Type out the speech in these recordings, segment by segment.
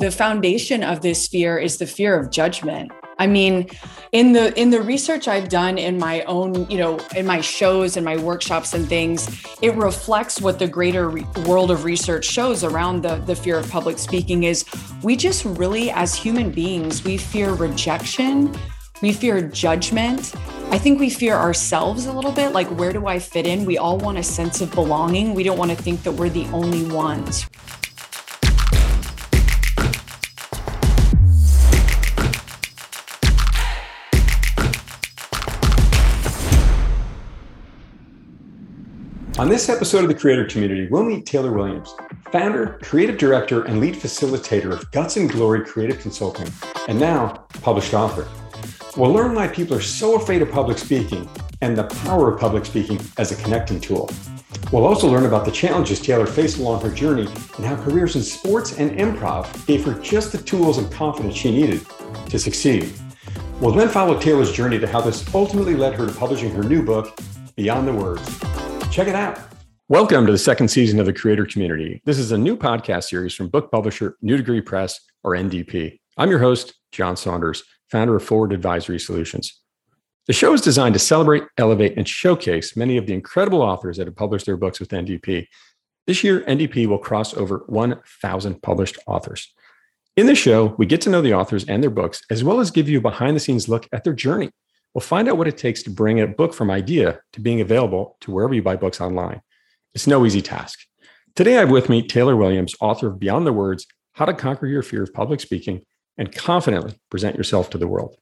The foundation of this fear is the fear of judgment. I mean, in the in the research I've done in my own, you know, in my shows and my workshops and things, it reflects what the greater re- world of research shows around the the fear of public speaking is we just really as human beings, we fear rejection, we fear judgment. I think we fear ourselves a little bit, like where do I fit in? We all want a sense of belonging. We don't want to think that we're the only ones. On this episode of the Creator Community, we'll meet Taylor Williams, founder, creative director, and lead facilitator of Guts and Glory Creative Consulting, and now published author. We'll learn why people are so afraid of public speaking and the power of public speaking as a connecting tool. We'll also learn about the challenges Taylor faced along her journey and how careers in sports and improv gave her just the tools and confidence she needed to succeed. We'll then follow Taylor's journey to how this ultimately led her to publishing her new book, Beyond the Words Check it out. Welcome to the second season of the Creator Community. This is a new podcast series from book publisher New Degree Press, or NDP. I'm your host, John Saunders, founder of Forward Advisory Solutions. The show is designed to celebrate, elevate, and showcase many of the incredible authors that have published their books with NDP. This year, NDP will cross over 1,000 published authors. In the show, we get to know the authors and their books, as well as give you a behind the scenes look at their journey We'll find out what it takes to bring a book from idea to being available to wherever you buy books online. It's no easy task. Today, I have with me Taylor Williams, author of Beyond the Words How to Conquer Your Fear of Public Speaking and Confidently Present Yourself to the World.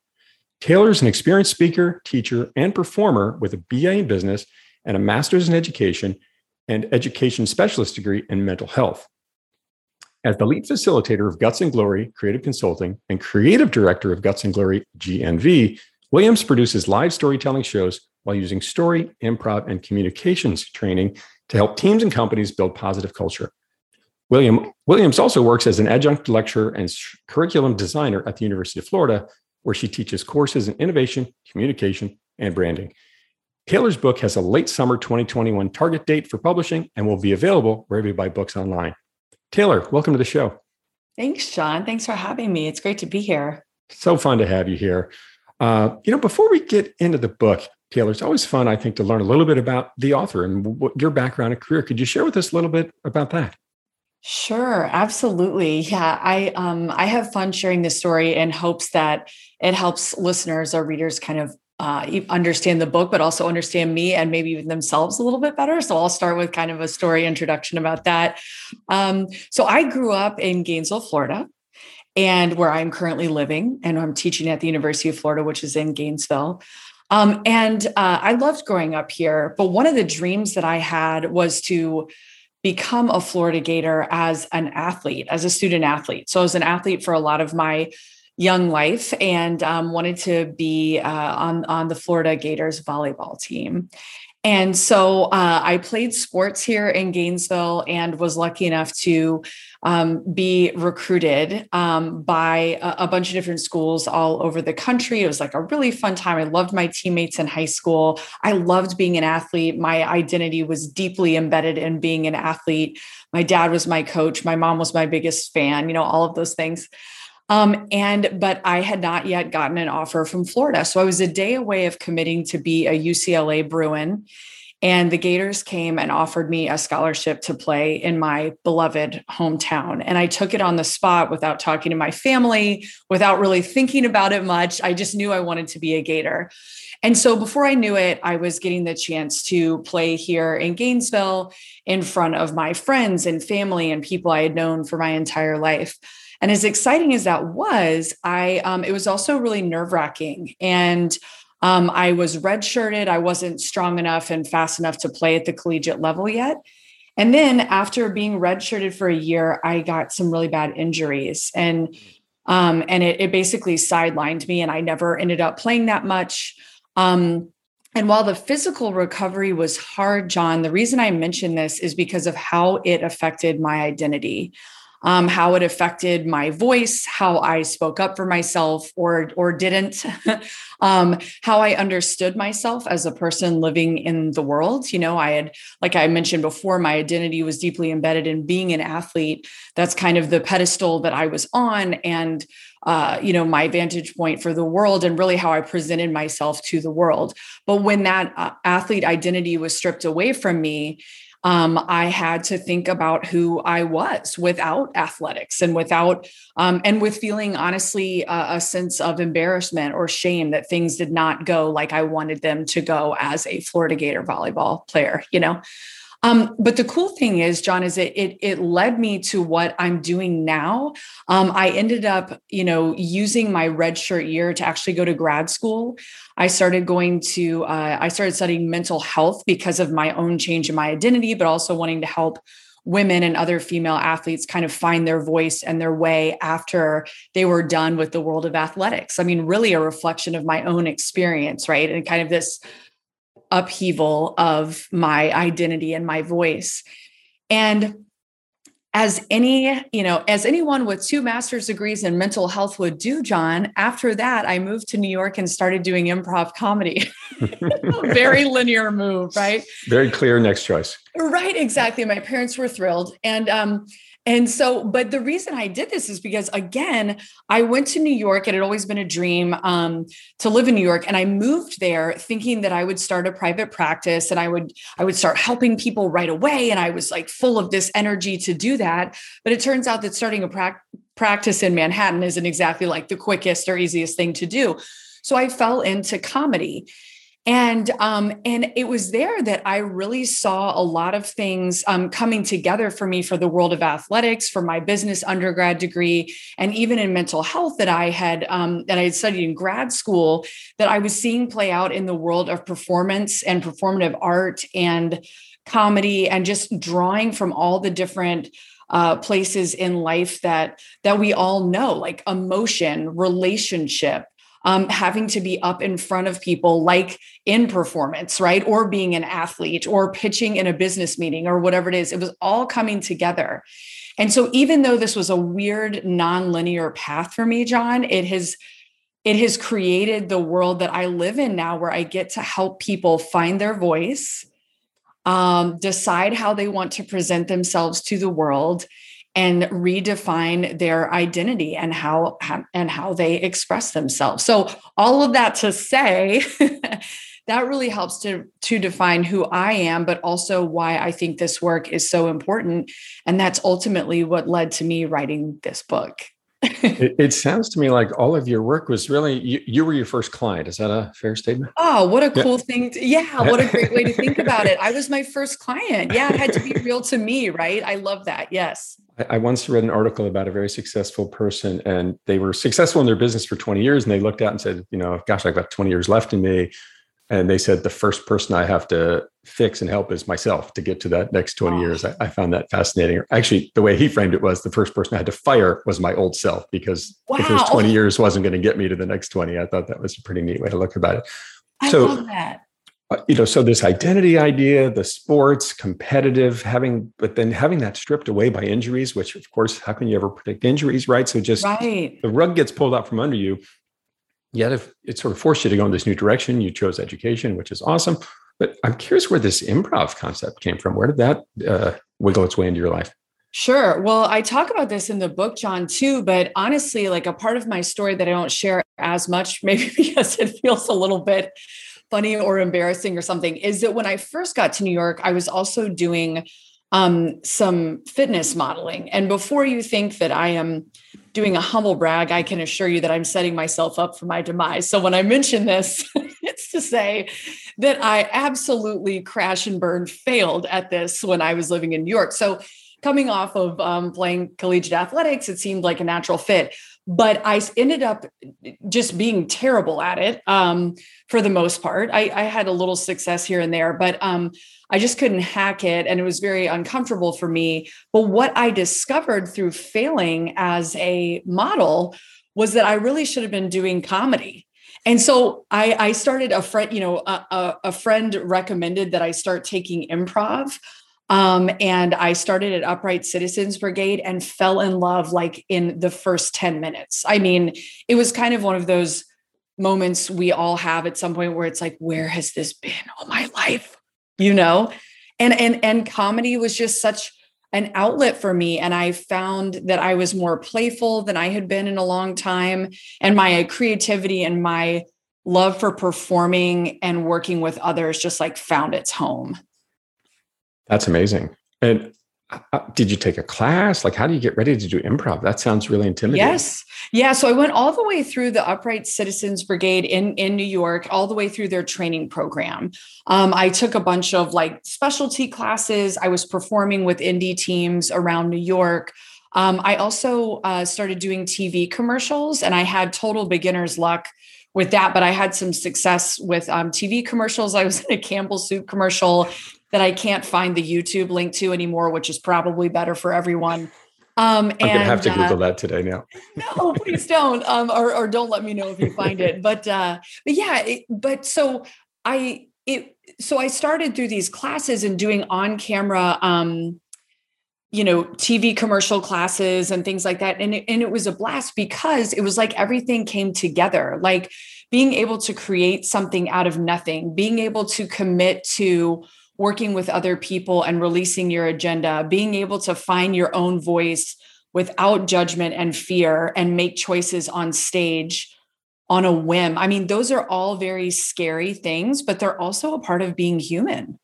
Taylor is an experienced speaker, teacher, and performer with a BA in business and a master's in education and education specialist degree in mental health. As the lead facilitator of Guts and Glory Creative Consulting and creative director of Guts and Glory GNV, Williams produces live storytelling shows while using story, improv, and communications training to help teams and companies build positive culture. William, Williams also works as an adjunct lecturer and curriculum designer at the University of Florida, where she teaches courses in innovation, communication, and branding. Taylor's book has a late summer 2021 target date for publishing and will be available wherever you buy books online. Taylor, welcome to the show. Thanks, John. Thanks for having me. It's great to be here. So fun to have you here. Uh, you know, before we get into the book, Taylor, it's always fun, I think, to learn a little bit about the author and what your background and career. Could you share with us a little bit about that? Sure, absolutely. Yeah, I um I have fun sharing this story in hopes that it helps listeners or readers kind of uh, understand the book, but also understand me and maybe even themselves a little bit better. So I'll start with kind of a story introduction about that. Um, so I grew up in Gainesville, Florida and where I'm currently living. And I'm teaching at the University of Florida, which is in Gainesville. Um, and uh, I loved growing up here. But one of the dreams that I had was to become a Florida Gator as an athlete, as a student athlete. So I was an athlete for a lot of my young life and um, wanted to be uh, on on the Florida Gators volleyball team. And so uh, I played sports here in Gainesville and was lucky enough to um, be recruited um, by a, a, bunch of different schools all over the country. It was like a really fun time. I loved my teammates in high school. I loved being an athlete. My identity was deeply embedded in being an athlete. My dad was my coach. My mom was my biggest fan, you know, all of those things. Um, and but I had not yet gotten an offer from Florida. So I was a day away of committing to be a UCLA Bruin. And the Gators came and offered me a scholarship to play in my beloved hometown. And I took it on the spot without talking to my family, without really thinking about it much. I just knew I wanted to be a Gator. And so before I knew it, I was getting the chance to play here in Gainesville in front of my friends and family and people I had known for my entire life. And as exciting as that was, I um, it was also really nerve wracking. And um, I was redshirted. I wasn't strong enough and fast enough to play at the collegiate level yet. And then after being redshirted for a year, I got some really bad injuries, and um, and it, it, basically sidelined me, and I never ended up playing that much. Um, and while the physical recovery was hard, John, the reason I mention this is because of how it affected my identity. um, how it affected my voice, how I spoke up for myself or or didn't, um, how I understood myself as a person living in the world. You know, I had, like I mentioned before, my identity was deeply embedded in being an athlete. That's kind of the pedestal that I was on, and uh, you know, my vantage point for the world and really how I presented myself to the world. But when that uh, athlete identity was stripped away from me, um, I had to think about who I was without athletics and without, um, and with feeling honestly a sense of embarrassment or shame that things did not go like I wanted them to go as a Florida Gator volleyball player, you know? Um, but the cool thing is, John, is it it it led me to what I'm doing now. Um, I ended up, you know, using my red shirt year to actually go to grad school. I started going to uh, I started studying mental health because of my own change in my identity, but also wanting to help women and other female athletes kind of find their voice and their way after they were done with the world of athletics. I mean, really a reflection of my own experience, right? And kind of this upheaval of my identity and my voice. And as any, you know, as anyone with two master's degrees in mental health would do, John, after that, I moved to New York and started doing improv comedy. Very linear move, right? Very clear next choice. Right, exactly. My parents were thrilled. And um, and so, but the reason I did this is because, again, I went to New York. It had always been a dream um, to live in New York, and I moved there thinking that I would start a private practice and I would I would start helping people right away. And I was like full of this energy to do that. But it turns out that starting a pra- practice in Manhattan isn't exactly like the quickest or easiest thing to do. So I fell into comedy and um, and it was there that I really saw a lot of things um, coming together for me for the world of athletics, for my business undergrad degree, and even in mental health that I had um, that I had studied in grad school. That I was seeing play out in the world of performance and performative art and comedy, and just drawing from all the different uh, places in life that that we all know, like emotion, relationship, um, having to be up in front of people like in performance, right? Or being an athlete or pitching in a business meeting or whatever it is. It was all coming together. And so even though this was a weird non-linear path for me, John, it has it has created the world that I live in now where I get to help people find their voice, um, decide how they want to present themselves to the world and redefine their identity and how and how they express themselves. So all of that to say that really helps to to define who I am but also why I think this work is so important and that's ultimately what led to me writing this book. it, it, sounds to me like all of your work was really you, you, were your first client. Is that a fair statement? Oh, what a cool yeah. thing! To, yeah, what a great way to think about it. I was my first client. Yeah, it had to be real to me, right? I love that. Yes. I once read an article about a very successful person, and they were successful in their business for 20 years. And they looked out and said, You know, gosh, I've got 20 years left in me. And they said, The first person I have to fix and help is myself to get to that next 20 years. I, I found that fascinating. Actually, the way he framed it was the first person I had to fire was my old self because wow. the first 20 years wasn't going to get me to the next 20. I thought that was a pretty neat way to look about it. I so, love that you know so this identity idea the sports competitive having but then having that stripped away by injuries which of course how can you ever predict injuries right so just right. the rug gets pulled out from under you yet if it sort of forced you to go in this new direction you chose education which is awesome but i'm curious where this improv concept came from where did that uh, wiggle its way into your life Sure. Well, I talk about this in the book, John, too. But honestly, like a part of my story that I don't share as much, maybe because it feels a little bit funny or embarrassing or something is that when I first got to New York, I was also doing um, some fitness modeling. And before you think that I am doing a humble brag, I can assure you that I'm setting myself up for my demise. So when I mention this, it's to say that I absolutely crash and burn failed at this when I was living in New York. So coming off of um, playing collegiate athletics, it seemed like a natural fit but I ended up just being terrible at it um, for the most part. I, I, had a little success here and there, but um, I just couldn't hack it. And it was very uncomfortable for me. But what I discovered through failing as a model was that I really should have been doing comedy. And so I, I started a friend, you know, a, a, a friend recommended that I start taking improv. Um, and I started at Upright Citizens Brigade and fell in love like in the first 10 minutes. I mean, it was kind of one of those moments we all have at some point where it's like, where has this been all my life? You know? And and and comedy was just such an outlet for me. And I found that I was more playful than I had been in a long time. And my creativity and my love for performing and working with others just like found its home. That's amazing. And uh, did you take a class? Like, how do you get ready to do improv? That sounds really intimidating. Yes. Yeah. So I went all the way through the Upright Citizens Brigade in, in New York, all the way through their training program. Um, I took a bunch of like specialty classes. I was performing with indie teams around New York. Um, I also uh, started doing TV commercials and I had total beginner's luck with that, but I had some success with um, TV commercials. I was in a Campbell soup commercial that I can't find the YouTube link to anymore, which is probably better for everyone. Um, I'm gonna have to Google uh, that today now. no, please don't, um, or, or don't let me know if you find it. But uh, but yeah, it, but so I it so I started through these classes and doing on camera, um, you know, TV commercial classes and things like that, and it, and it was a blast because it was like everything came together, like being able to create something out of nothing, being able to commit to working with other people and releasing your agenda, being able to find your own voice without judgment and fear and make choices on stage on a whim. I mean, those are all very scary things, but they're also a part of being human.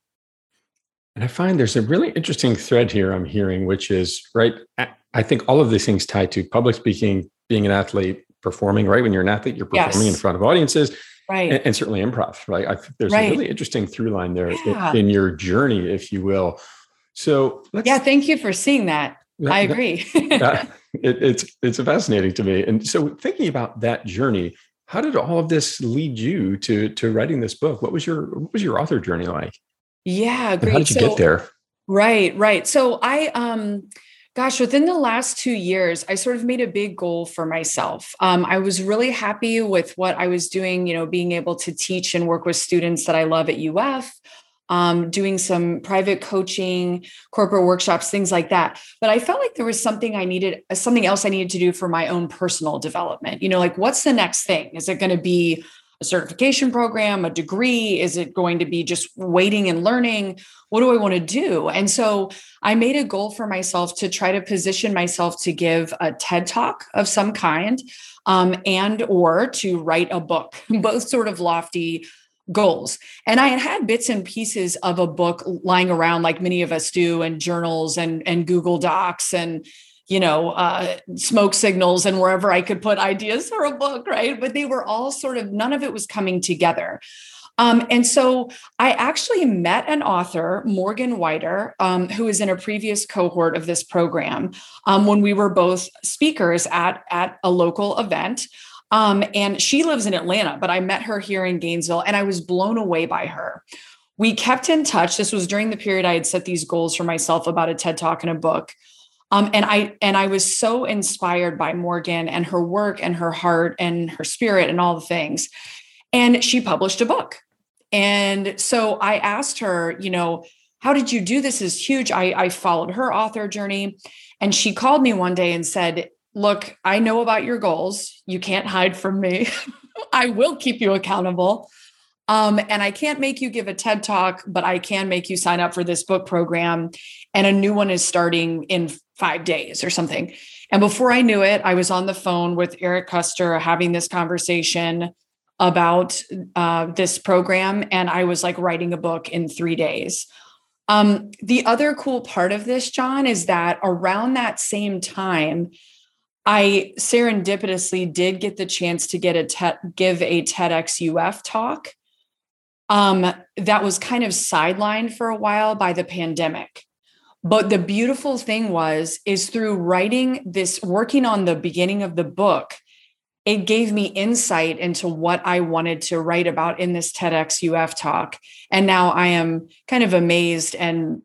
And I find there's a really interesting thread here I'm hearing, which is right. I think all of these things tied to public speaking, being an athlete, performing, right? When you're an athlete, you're performing yes. in front of audiences right and, and certainly improv right I, there's right. a really interesting through line there yeah. in, in, your journey if you will so yeah thank you for seeing that, that i agree that, it, it's it's fascinating to me and so thinking about that journey how did all of this lead you to to writing this book what was your what was your author journey like yeah great. how did you so, get there right right so i um Gosh, within the last two years, I sort of made a big goal for myself. Um, I was really happy with what I was doing, you know, being able to teach and work with students that I love at UF, um, doing some private coaching, corporate workshops, things like that. But I felt like there was something I needed, something else I needed to do for my own personal development. You know, like what's the next thing? Is it going to be a certification program, a degree? Is it going to be just waiting and learning? What do I want to do? And so I made a goal for myself to try to position myself to give a TED talk of some kind um, and or to write a book, both sort of lofty goals. And I had had bits and pieces of a book lying around like many of us do and journals and, and Google Docs and you know, uh, smoke signals and wherever I could put ideas for a book, right? But they were all sort of, none of it was coming together. Um, and so I actually met an author, Morgan Whiter, um, who is in a previous cohort of this program um, when we were both speakers at, at a local event. Um, and she lives in Atlanta, but I met her here in Gainesville and I was blown away by her. We kept in touch. This was during the period I had set these goals for myself about a TED talk and a book. Um, and I and I was so inspired by Morgan and her work and her heart and her spirit and all the things. And she published a book. And so I asked her, you know, how did you do this? is huge. I, I followed her author journey. And she called me one day and said, Look, I know about your goals. You can't hide from me. I will keep you accountable. Um, and I can't make you give a TED talk, but I can make you sign up for this book program. And a new one is starting in five days or something. And before I knew it, I was on the phone with Eric Koester having this conversation about uh, this program. And I was like writing a book in three days. Um, the other cool part of this, John, is that around that same time, I serendipitously did get the chance to get a te- give a TEDx UF talk. Um, that was kind of sidelined for a while by the pandemic. But the beautiful thing was, is through writing this, working on the beginning of the book, it gave me insight into what I wanted to write about in this TEDx UF talk. And now I am kind of amazed and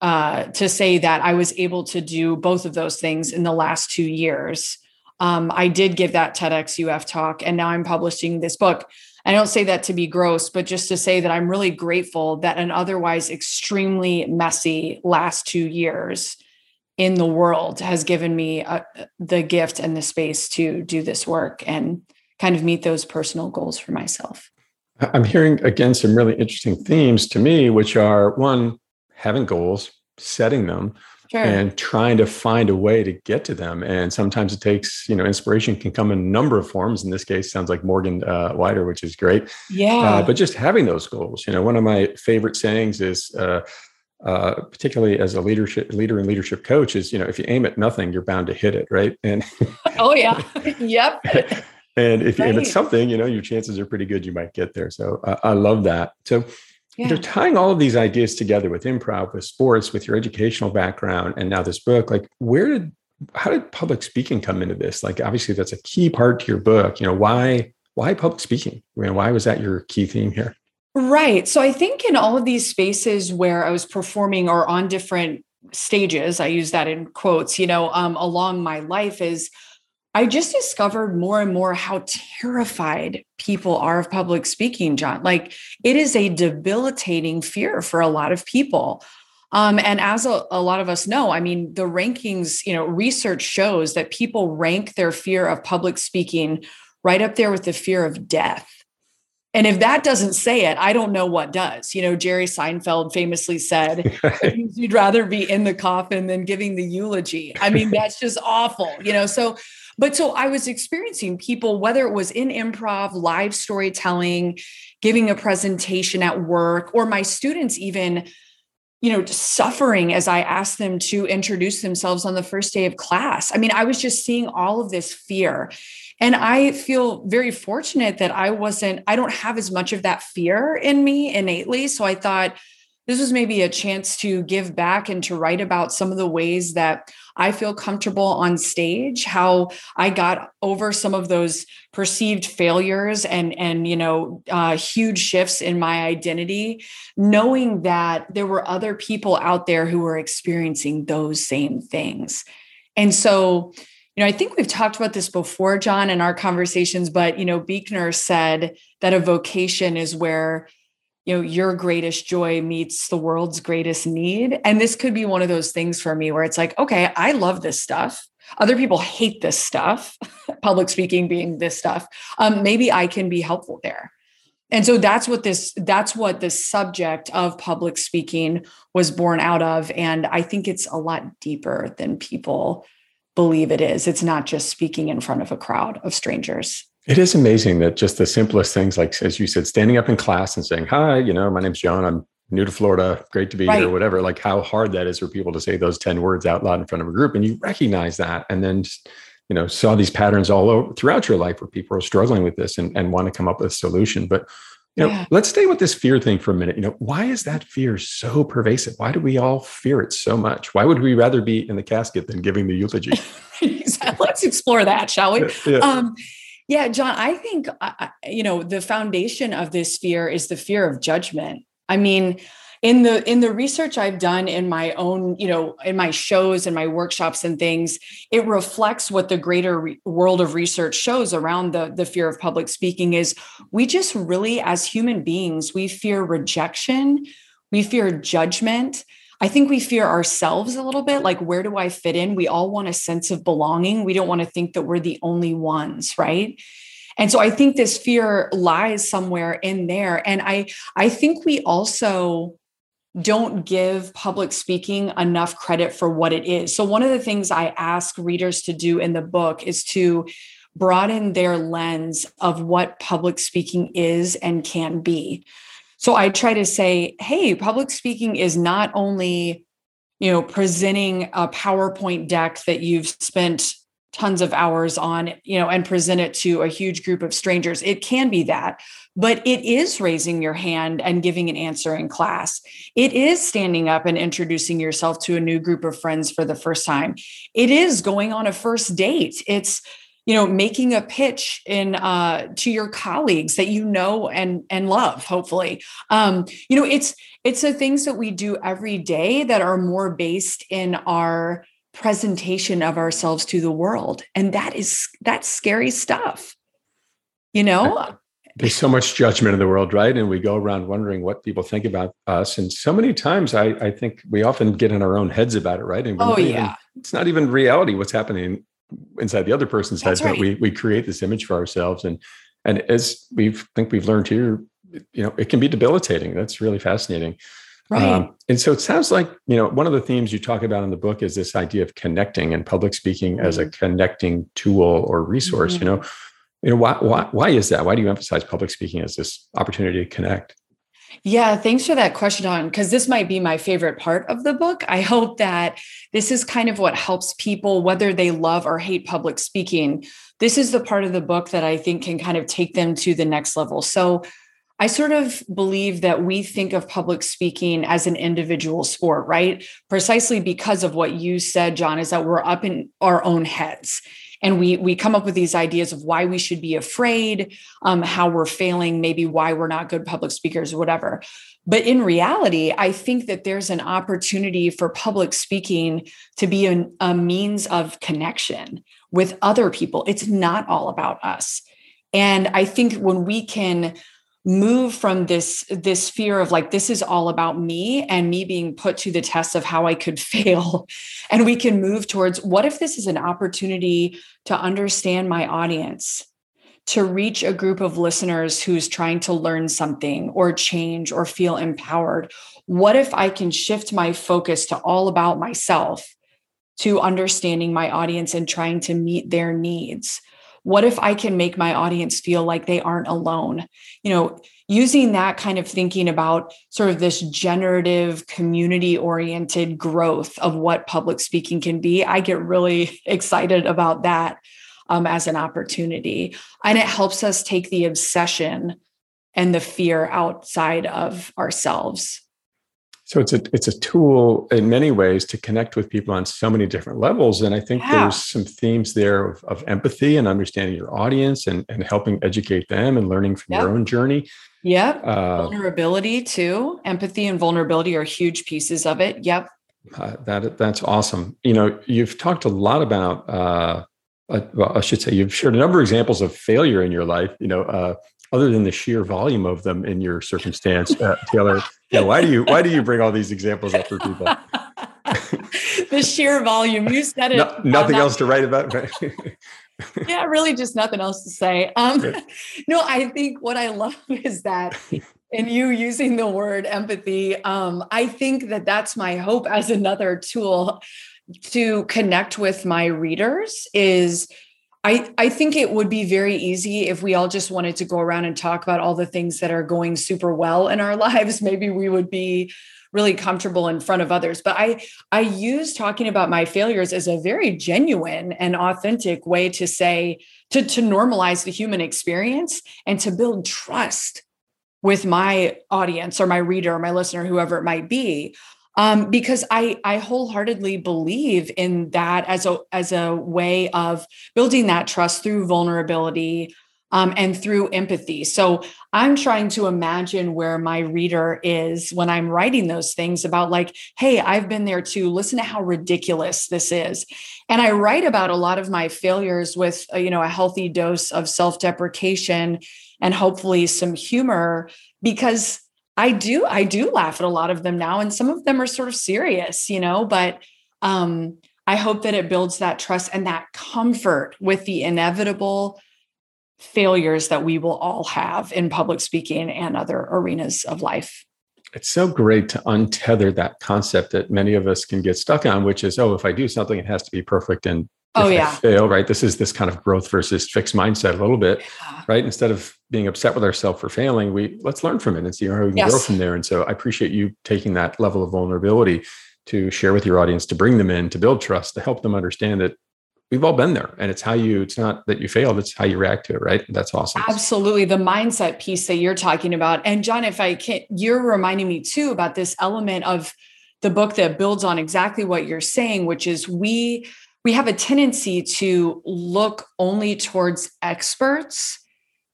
uh, to say that I was able to do both of those things in the last two years. Um, I did give that TEDx UF talk, and now I'm publishing this book. I don't say that to be gross, but just to say that I'm really grateful that an otherwise extremely messy last two years in the world has given me a, uh, the gift and the space to do this work and kind of meet those personal goals for myself. I'm hearing again some really interesting themes to me, which are one, having goals, setting them, sure. and trying to find a way to get to them. And sometimes it takes, you know, inspiration can come in a number of forms. In this case, sounds like Morgan uh, Wider, which is great. Yeah. Uh, but just having those goals, you know, one of my favorite sayings is, uh, uh, particularly as a leadership leader and leadership coach is you know if you aim at nothing you're bound to hit it right and oh yeah yep and if you aim at something you know your chances are pretty good you might get there so uh, i love that so yeah. you know tying all of these ideas together with improv with sports with your educational background and now this book. Like where did how did public speaking come into this? Like obviously that's a key part to your book. You know why why public speaking? I mean, why was that your key theme here? Right. So I think in all of these spaces where I was performing or on different stages, I use that in quotes, you know, um, along my life is I just discovered more and more how terrified people are of public speaking, John. Like it is a debilitating fear for a lot of people. Um, and as a, a lot of us know, I mean, the rankings, you know, research shows that people rank their fear of public speaking right up there with the fear of death. And if that doesn't say it, I don't know what does. You know, Jerry Seinfeld famously said, you'd rather be in the coffin than giving the eulogy. I mean, that's just awful, you know. So, but so I was experiencing people, whether it was in improv, live storytelling, giving a presentation at work, or my students even, you know, suffering as I asked them to introduce themselves on the first day of class. I mean, I was just seeing all of this fear. And I feel very fortunate that I wasn't, I don't have as much of that fear in me innately. So I thought this was maybe a chance to give back and to write about some of the ways that I feel comfortable on stage, how I got over some of those perceived failures and and you know uh, huge shifts in my identity, knowing that there were other people out there who were experiencing those same things, and so you know, I think we've talked about this before, John, in our conversations, but, you know, Buechner said that a vocation is where, you know, your greatest joy meets the world's greatest need. And this could be one of those things for me where it's like, okay, I love this stuff. Other people hate this stuff, public speaking being this stuff. Um, maybe I can be helpful there. And so that's what this that's what the subject of public speaking was born out of and I think it's a lot deeper than people believe it is. It's not just speaking in front of a crowd of strangers. It is amazing that just the simplest things, like as you said, standing up in class and saying, Hi, you know, my name's John. I'm new to Florida. Great to be right. here, whatever. Like how hard that is for people to say those 10 words out loud in front of a group. And you recognize that. And then, just, you know, saw these patterns all over throughout your life where people are struggling with this and, and want to come up with a solution. But you know, yeah. let's stay with this fear thing for a minute. You know, why is that fear so pervasive? Why do we all fear it so much? Why would we rather be in the casket than giving the eulogy? let's explore that, shall we? Yeah. Um, yeah, John, I think, uh, you know, the foundation of this fear is the fear of judgment. I mean, in the in the research i've done in my own you know in my shows and my workshops and things it reflects what the greater re- world of research shows around the the fear of public speaking is we just really as human beings we fear rejection we fear judgment I think we fear ourselves a little bit like, where do I fit in? We all want a sense of belonging. We don't want to think that we're the only ones, right? And so I think this fear lies somewhere in there. And I, I think we also don't give public speaking enough credit for what it is. So, one of the things I ask readers to do in the book is to broaden their lens of what public speaking is and can be. So, I try to say, hey, public speaking is not only you know presenting a powerpoint deck that you've spent tons of hours on you know and present it to a huge group of strangers. It can be that but it is raising your hand and giving an answer in class. It is standing up and introducing yourself to a new group of friends for the first time. It is going on a first date. It's you know making a pitch in uh, to your colleagues that you know and and love hopefully um, you know it's it's the things that we do every day that are more based in our presentation of ourselves to the world and that is that's scary stuff you know There's so much judgment in the world, right? And we go around wondering what people think about us. And so many times I, I think we often get in our own heads about it, right? And oh, yeah. Even, it's not even reality what's happening inside the other person's That's head, right. but we we create this image for ourselves. And and as we think we've learned here, you know, it can be debilitating. That's really fascinating. Right. Um, and so it sounds like, you know, one of the themes you talk about in the book is this idea of connecting and public speaking mm-hmm. as a mm-hmm. connecting tool or resource. Mm-hmm. You know, you know, why, why, why is that? Why do you emphasize public speaking as this opportunity to connect? Yeah, thanks for that question on because this might be my favorite part of the book. I hope that this is kind of what helps people, whether they love or hate public speaking. This is the part of the book that I think can kind of take them to the next level. So, I sort of believe that we think of public speaking as an individual sport, right? Precisely because of what you said, John, is that we're up in our own heads and we we come up with these ideas of why we should be afraid, um, how we're failing, maybe why we're not good public speakers, or whatever. But in reality, I think that there's an opportunity for public speaking to be an, a means of connection with other people. It's not all about us. And I think when we can move from this this fear of like this is all about me and me being put to the test of how i could fail. And we can move towards what if this is an opportunity to understand my audience to reach a group of listeners who's trying to learn something or change or feel empowered? What if i can shift my focus to all about myself to understanding my audience and trying to meet their needs what if i can make my audience feel like they aren't alone? You know using that kind of thinking about sort of this generative community oriented growth of what public speaking can be i get really excited about that um, as an opportunity. And it helps us take the obsession and the fear outside of ourselves so it's a it's a tool in many ways to connect with people on so many different levels. And I think yeah. there's some themes there of, of, empathy and understanding your audience and, and helping educate them and learning from yep. your own journey. Yep. Uh, vulnerability too. Empathy and vulnerability are huge pieces of it. Yep. Uh, that that's awesome. You know, you've talked a lot about uh, uh, well, I should say you've shared a number of examples of failure in your life. You know, uh, other than the sheer volume of them in your circumstance, uh, Taylor. Yeah, why do you why do you bring all these examples up for people? the sheer volume. You said it. No, nothing else to write about. yeah, really, just nothing else to say. Um, no, I think what I love is that in you using the word empathy, um, I think that that's my hope as another tool to connect with my readers is I, I think it would be very easy if we all just wanted to go around and talk about all the things that are going super well in our lives. Maybe we would be really comfortable in front of others. But I I use talking about my failures as a very genuine and authentic way to say to, to normalize the human experience and to build trust with my audience or my reader or my listener, whoever it might be um, because I I wholeheartedly believe in that as a as a way of building that trust through vulnerability um, and through empathy. So I'm trying to imagine where my reader is when I'm writing those things about like, hey, I've been there too. Listen to how ridiculous this is. And I write about a lot of my failures with uh, you know a healthy dose of self-deprecation and hopefully some humor because I do I do laugh at a lot of them now and some of them are sort of serious, you know, but um I hope that it builds that trust and that comfort with the inevitable failures that we will all have in public speaking and other arenas of life. It's so great to untether that concept that many of us can get stuck on, which is, oh, if I do something, it has to be perfect and oh yeah. I fail right this is this kind of growth versus fixed mindset a little bit yeah. right? Instead of being upset with ourselves for failing we let's learn from it and see how we can yes. grow from there. And so i appreciate you taking that level of vulnerability to share with your audience to bring them in to build trust to help them understand that we've all been there and it's how you it's not that you failed it's how you react to it right? That's awesome. Absolutely. The mindset piece that you're talking about. And john if i can you're reminding me too about this element of the book that builds on exactly what you're saying which is we we have a tendency to look only towards experts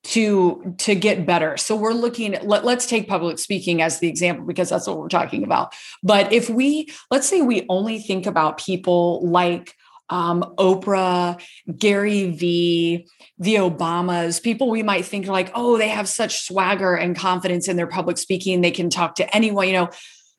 to to get better so we're looking at let, let's take public speaking as the example because that's what we're talking about but if we let's say we only think about people like um, Oprah, Gary Vee, the Obamas, people we might think like, oh, they have such swagger and confidence in their public speaking. They can talk to anyone, you know.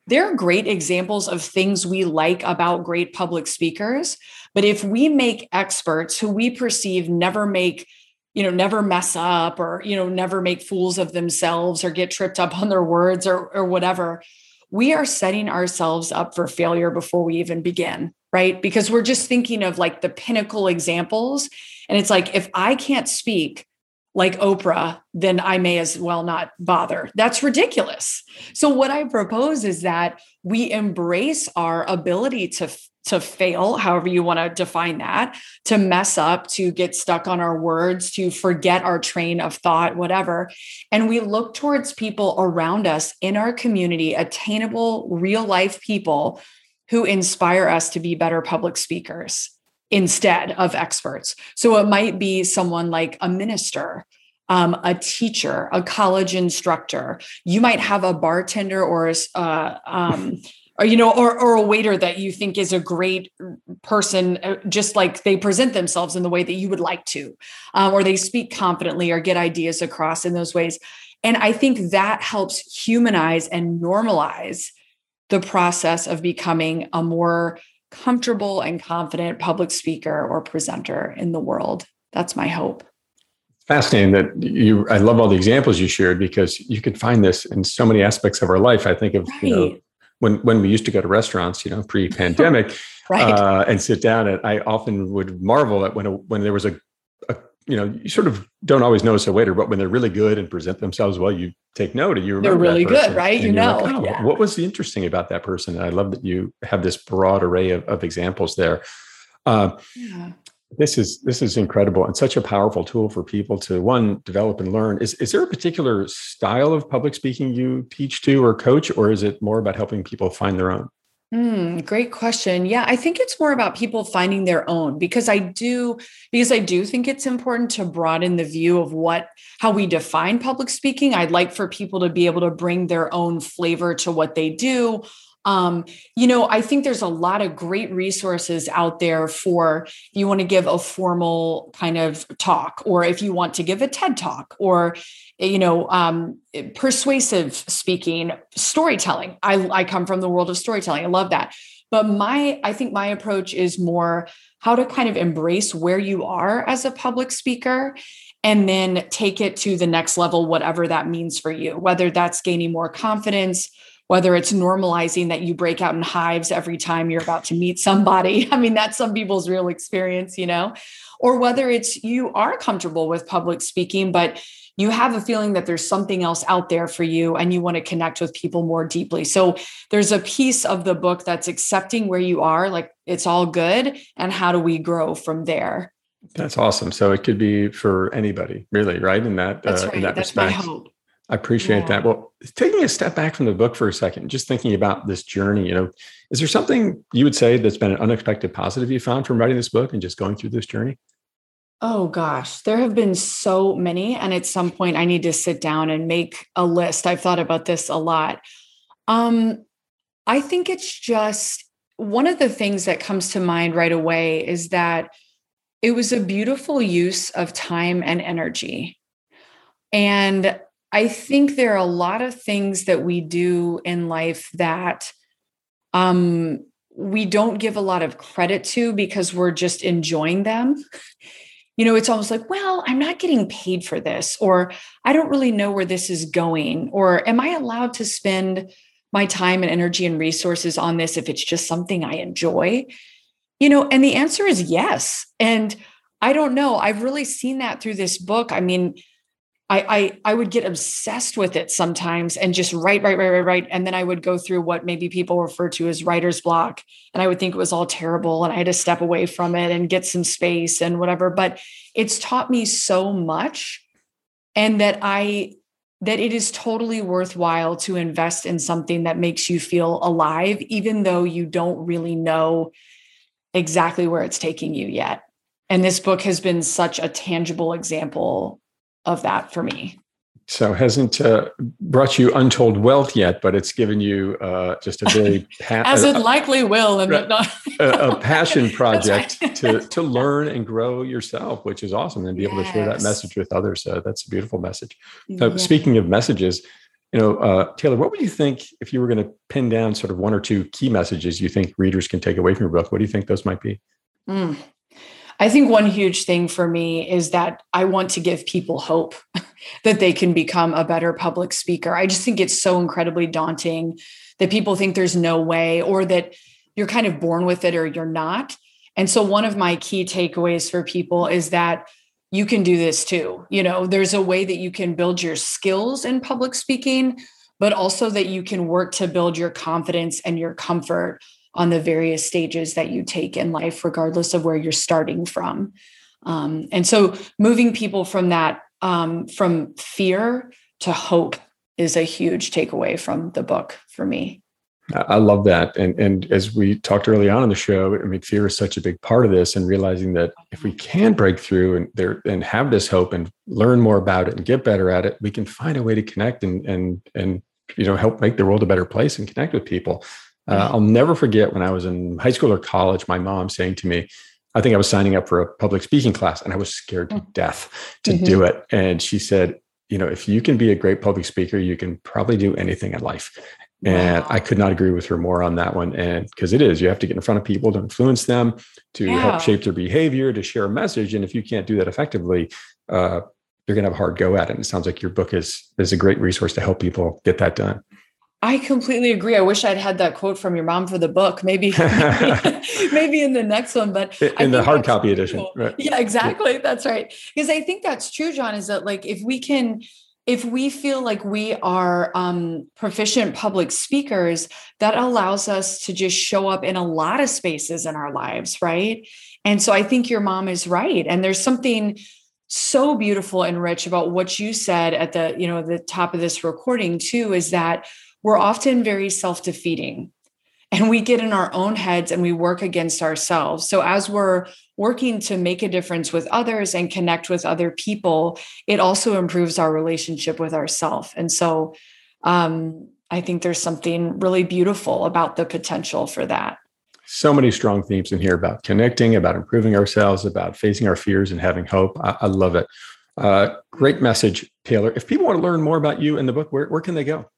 They're great examples of things we like about great public speakers. But if we make experts who we perceive never make you know never mess up or you know never make fools of themselves or get tripped up on their words or or whatever we are setting ourselves up for failure before we even begin right because we're just thinking of like the pinnacle examples and it's like if i can't speak like Oprah, then I may as well not bother. That's ridiculous. So, what I propose is that we embrace our ability to to fail, however you want to define that, to mess up, to get stuck on our words, to forget our train of thought, whatever. And we look towards people around us in our community, attainable, real life people who inspire us to be better public speakers instead of experts. So it might be someone like a minister. Um, a teacher, a college instructor. You might have a bartender or a, uh, um, or you know or or a waiter that you think is a great person uh, just like they present themselves in the way that you would like to um, or they speak confidently or get ideas across in those ways and i think that helps humanize and normalize the process of becoming a more comfortable and confident public speaker or presenter in the world that's my hope fascinating that you i love all the examples you shared because you could find this in so many aspects of our life i think of right. you know when when we used to go to restaurants, you know, pre-pandemic, right. uh, and sit down, and I often would marvel at when a, when there was a, a, you know, you sort of don't always notice a waiter, but when they're really good and present themselves well, you take note and you remember they're really good, right? You know, like, oh, yeah. what was the interesting about that person? And I love that you have this broad array of, of examples there. Uh, yeah this is this is incredible and such a powerful tool for people to one develop and learn is is there a particular style of public speaking you teach to or coach or is it more about helping people find their own Mm, great question. Yeah, I think it's more about people finding their own because I do because I do think it's important to broaden the view of what how we define public speaking. I'd like for people to be able to bring their own flavor to what they do um, you know, I think there's a lot of great resources out there for you want to give a formal kind of talk, or if you want to give a TED talk, or you know, um, persuasive speaking, storytelling. I, I come from the world of storytelling. I love that. But my, I think my approach is more how to kind of embrace where you are as a public speaker and then take it to the next level, whatever that means for you, whether that's gaining more confidence whether it's normalizing that you break out in hives every time you're about to meet somebody. I mean, that's some people's real experience, you know, or whether it's you are comfortable with public speaking, but you have a feeling that there's something else out there for you and you want to connect with people more deeply. So there's a piece of the book that's accepting where you are, like it's all good, and how do we grow from there? That's awesome. So it could be for anybody, really, right? In that, uh, right. in that that's respect. I appreciate yeah. that. Well, taking a step back from the book for a second, just thinking about this journey, you know, is there something you would say that's been an unexpected positive you found from writing this book and just going through this journey? Oh gosh, there have been so many. And at some point, I need to sit down and make a list. I've thought about this a lot. Um, I think it's just one of the things that comes to mind right away is that it was a beautiful use of time and energy. And I think there are a lot of things that we do in life that um, we don't give a lot of credit to because we're just enjoying them. You know, it's almost like, well, I'm not getting paid for this, or I don't really know where this is going, or am I allowed to spend my time and energy and resources on this if it's just something I enjoy? You know, and the answer is yes. And I don't know. I've really seen that through this book. I mean, I, I I would get obsessed with it sometimes and just write, write, write, write, write. And then I would go through what maybe people refer to as writer's block. And I would think it was all terrible. And I had to step away from it and get some space and whatever. But it's taught me so much. And that I that it is totally worthwhile to invest in something that makes you feel alive, even though you don't really know exactly where it's taking you yet. And this book has been such a tangible example of that for me. So hasn't uh, brought you untold wealth yet, but it's given you uh, just a very pa- as it likely will, and a, a, passion project right. to to learn and grow yourself, which is awesome, and be yes. able to share that message with others. Uh, that's a beautiful message. Yeah. Speaking of messages, you know, uh, Taylor, what would you think if you were going to pin down sort of one or two key messages you think readers can take away from your book? What do you think those might be? Mm. I think one huge thing for me is that I want to give people hope that they can become a better public speaker. I just think it's so incredibly daunting that people think there's no way or that you're kind of born with it or you're not. And so one of my key takeaways for people is that you can do this too. You know, there's a way that you can build your skills in public speaking, but also that you can work to build your confidence and your comfort on the various stages that you take in life, regardless of where you're starting from. Um, and so moving people from that, um, from fear to hope is a huge takeaway from the book for me. I love that. And and as we talked early on in the show, I mean, fear is such a big part of this and realizing that if we can break through and there and have this hope and learn more about it and get better at it, we can find a way to connect and and and you know help make the world a better place and connect with people. Uh, I'll never forget when I was in high school or college, my mom saying to me, I think I was signing up for a public speaking class and I was scared to mm. death to mm-hmm. do it. And she said, you know, if you can be a great public speaker, you can probably do anything in life. And wow. I could not agree with her more on that one. And because it is, you have to get in front of people to influence them, to yeah. help shape their behavior, to share a message. And if you can't do that effectively, uh, you're going to have a hard go at it. And it sounds like your book is is a great resource to help people get that done. I completely agree. I wish I'd had that quote from your mom for the book. Maybe, maybe, in the next one, but in the hard copy cool. edition. Right. Yeah, exactly. That's right. Because I think that's true, John. Is that like if we can, if we feel like we are um, proficient public speakers, that allows us to just show up in a lot of spaces in our lives, right? And so I think your mom is right. And there's something so beautiful and rich about what you said at the you know the top of this recording too is that we're often very self defeating and we get in our own heads and we work against ourselves. So, as we're working to make a difference with others and connect with other people, it also improves our relationship with ourselves. And so, um, I think there's something really beautiful about the potential for that. So many strong themes in here about connecting, about improving ourselves, about facing our fears and having hope. I, I love it. Uh, great message, Taylor. If people want to learn more about you and the book, where, where can they go?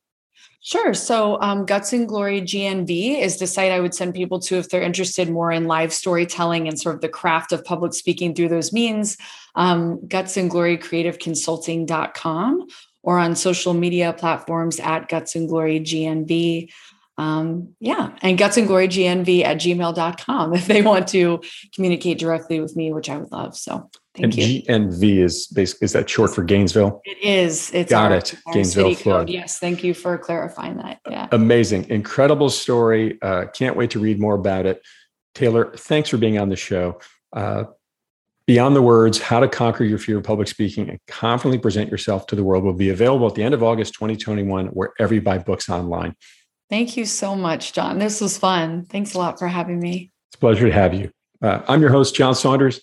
Sure. So, um, Guts and Glory GNV is the site I would send people to if they're interested more in live storytelling and sort of the craft of public speaking through those means. Um, Guts and Glory Creative Consulting.com or on social media platforms at Guts and Glory GNV. Um, yeah, and guts and glory GNV at gmail.com if they want to communicate directly with me, which I would love. So Thank and you. GNV is basically is that short for Gainesville? It is. It's got our, it. Our Gainesville, Florida. Yes, thank you for clarifying that. Yeah. Amazing, incredible story. Uh, can't wait to read more about it. Taylor, thanks for being on the show. Uh, Beyond the Words How to Conquer Your Fear of Public Speaking and Confidently Present Yourself to the World will be available at the end of August 2021, wherever you buy books online. Thank you so much, John. This was fun. Thanks a lot for having me. It's a pleasure to have you. Uh, I'm your host, John Saunders